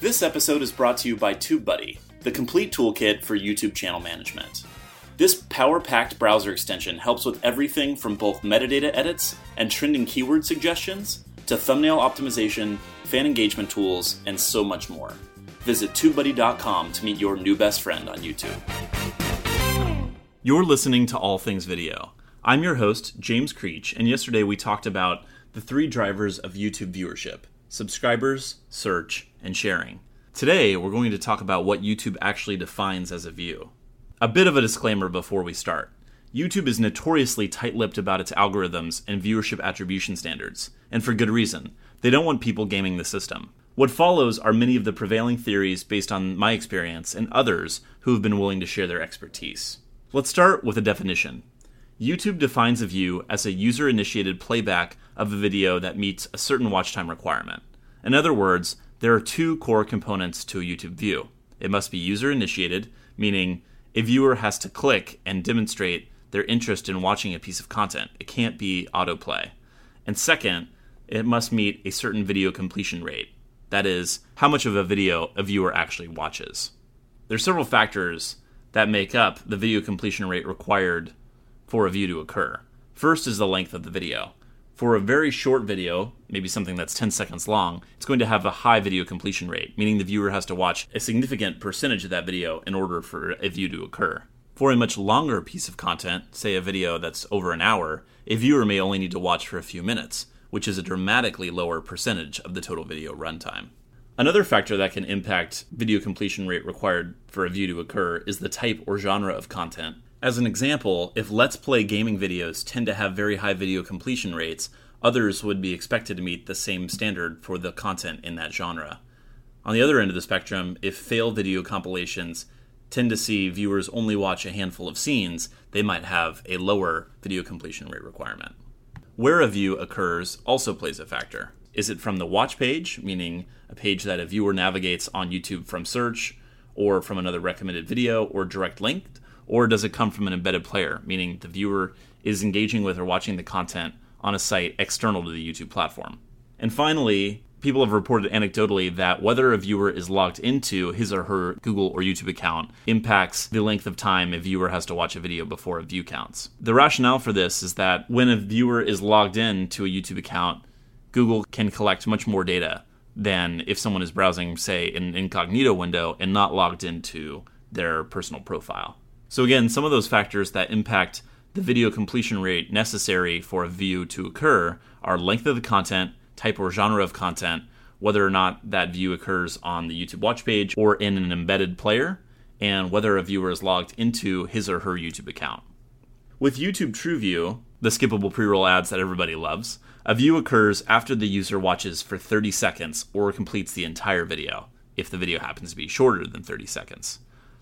This episode is brought to you by TubeBuddy, the complete toolkit for YouTube channel management. This power packed browser extension helps with everything from both metadata edits and trending keyword suggestions to thumbnail optimization, fan engagement tools, and so much more. Visit TubeBuddy.com to meet your new best friend on YouTube. You're listening to All Things Video. I'm your host, James Creech, and yesterday we talked about the three drivers of YouTube viewership subscribers, search, and sharing. Today, we're going to talk about what YouTube actually defines as a view. A bit of a disclaimer before we start. YouTube is notoriously tight lipped about its algorithms and viewership attribution standards, and for good reason. They don't want people gaming the system. What follows are many of the prevailing theories based on my experience and others who have been willing to share their expertise. Let's start with a definition. YouTube defines a view as a user initiated playback of a video that meets a certain watch time requirement. In other words, there are two core components to a YouTube view. It must be user initiated, meaning a viewer has to click and demonstrate their interest in watching a piece of content. It can't be autoplay. And second, it must meet a certain video completion rate. That is, how much of a video a viewer actually watches. There are several factors that make up the video completion rate required for a view to occur. First is the length of the video. For a very short video, maybe something that's 10 seconds long, it's going to have a high video completion rate, meaning the viewer has to watch a significant percentage of that video in order for a view to occur. For a much longer piece of content, say a video that's over an hour, a viewer may only need to watch for a few minutes, which is a dramatically lower percentage of the total video runtime. Another factor that can impact video completion rate required for a view to occur is the type or genre of content as an example, if Let's Play gaming videos tend to have very high video completion rates, others would be expected to meet the same standard for the content in that genre. On the other end of the spectrum, if fail video compilations tend to see viewers only watch a handful of scenes, they might have a lower video completion rate requirement. Where a view occurs also plays a factor. Is it from the watch page, meaning a page that a viewer navigates on YouTube from search, or from another recommended video, or direct linked? Or does it come from an embedded player, meaning the viewer is engaging with or watching the content on a site external to the YouTube platform? And finally, people have reported anecdotally that whether a viewer is logged into his or her Google or YouTube account impacts the length of time a viewer has to watch a video before a view counts. The rationale for this is that when a viewer is logged in to a YouTube account, Google can collect much more data than if someone is browsing, say, an incognito window and not logged into their personal profile. So, again, some of those factors that impact the video completion rate necessary for a view to occur are length of the content, type or genre of content, whether or not that view occurs on the YouTube watch page or in an embedded player, and whether a viewer is logged into his or her YouTube account. With YouTube TrueView, the skippable pre roll ads that everybody loves, a view occurs after the user watches for 30 seconds or completes the entire video, if the video happens to be shorter than 30 seconds.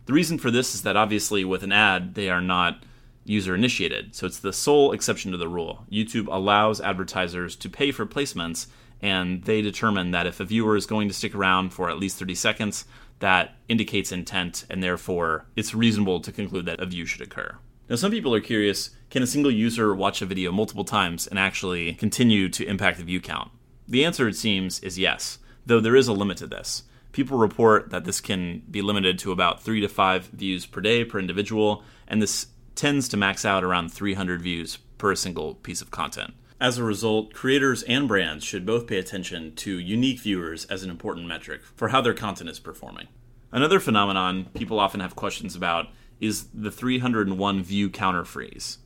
The reason for this is that obviously with an ad, they are not user initiated. So it's the sole exception to the rule. YouTube allows advertisers to pay for placements, and they determine that if a viewer is going to stick around for at least 30 seconds, that indicates intent, and therefore it's reasonable to conclude that a view should occur. Now, some people are curious can a single user watch a video multiple times and actually continue to impact the view count? The answer, it seems, is yes, though there is a limit to this. People report that this can be limited to about three to five views per day per individual, and this tends to max out around 300 views per single piece of content. As a result, creators and brands should both pay attention to unique viewers as an important metric for how their content is performing. Another phenomenon people often have questions about is the 301 view counter freeze.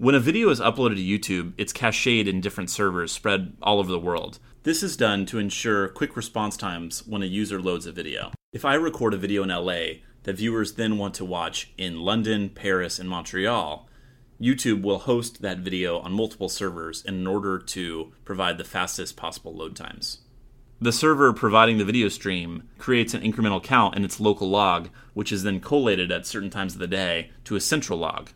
When a video is uploaded to YouTube, it's cached in different servers spread all over the world. This is done to ensure quick response times when a user loads a video. If I record a video in LA that viewers then want to watch in London, Paris, and Montreal, YouTube will host that video on multiple servers in order to provide the fastest possible load times. The server providing the video stream creates an incremental count in its local log, which is then collated at certain times of the day to a central log.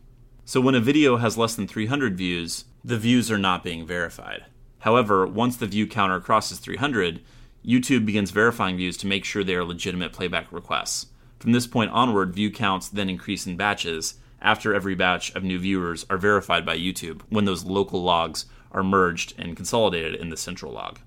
So when a video has less than 300 views, the views are not being verified. However, once the view counter crosses 300, YouTube begins verifying views to make sure they are legitimate playback requests. From this point onward, view counts then increase in batches after every batch of new viewers are verified by YouTube when those local logs are merged and consolidated in the central log.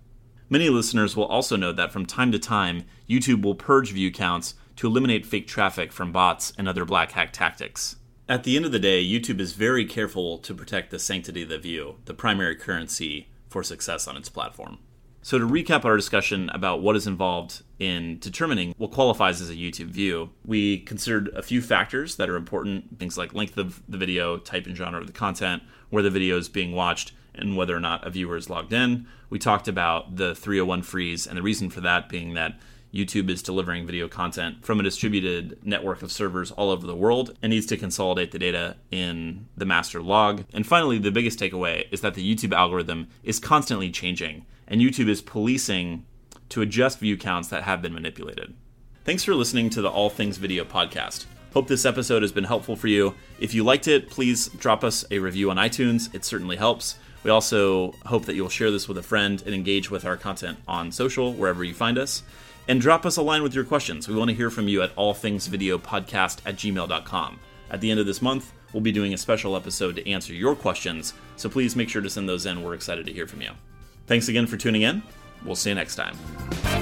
Many listeners will also know that from time to time, YouTube will purge view counts to eliminate fake traffic from bots and other black hat tactics. At the end of the day, YouTube is very careful to protect the sanctity of the view, the primary currency for success on its platform. So, to recap our discussion about what is involved in determining what qualifies as a YouTube view, we considered a few factors that are important things like length of the video, type and genre of the content, where the video is being watched, and whether or not a viewer is logged in. We talked about the 301 freeze, and the reason for that being that YouTube is delivering video content from a distributed network of servers all over the world and needs to consolidate the data in the master log. And finally, the biggest takeaway is that the YouTube algorithm is constantly changing, and YouTube is policing to adjust view counts that have been manipulated. Thanks for listening to the All Things Video podcast. Hope this episode has been helpful for you. If you liked it, please drop us a review on iTunes. It certainly helps. We also hope that you'll share this with a friend and engage with our content on social, wherever you find us. And drop us a line with your questions. We want to hear from you at allthingsvideopodcast at gmail.com. At the end of this month, we'll be doing a special episode to answer your questions, so please make sure to send those in. We're excited to hear from you. Thanks again for tuning in. We'll see you next time.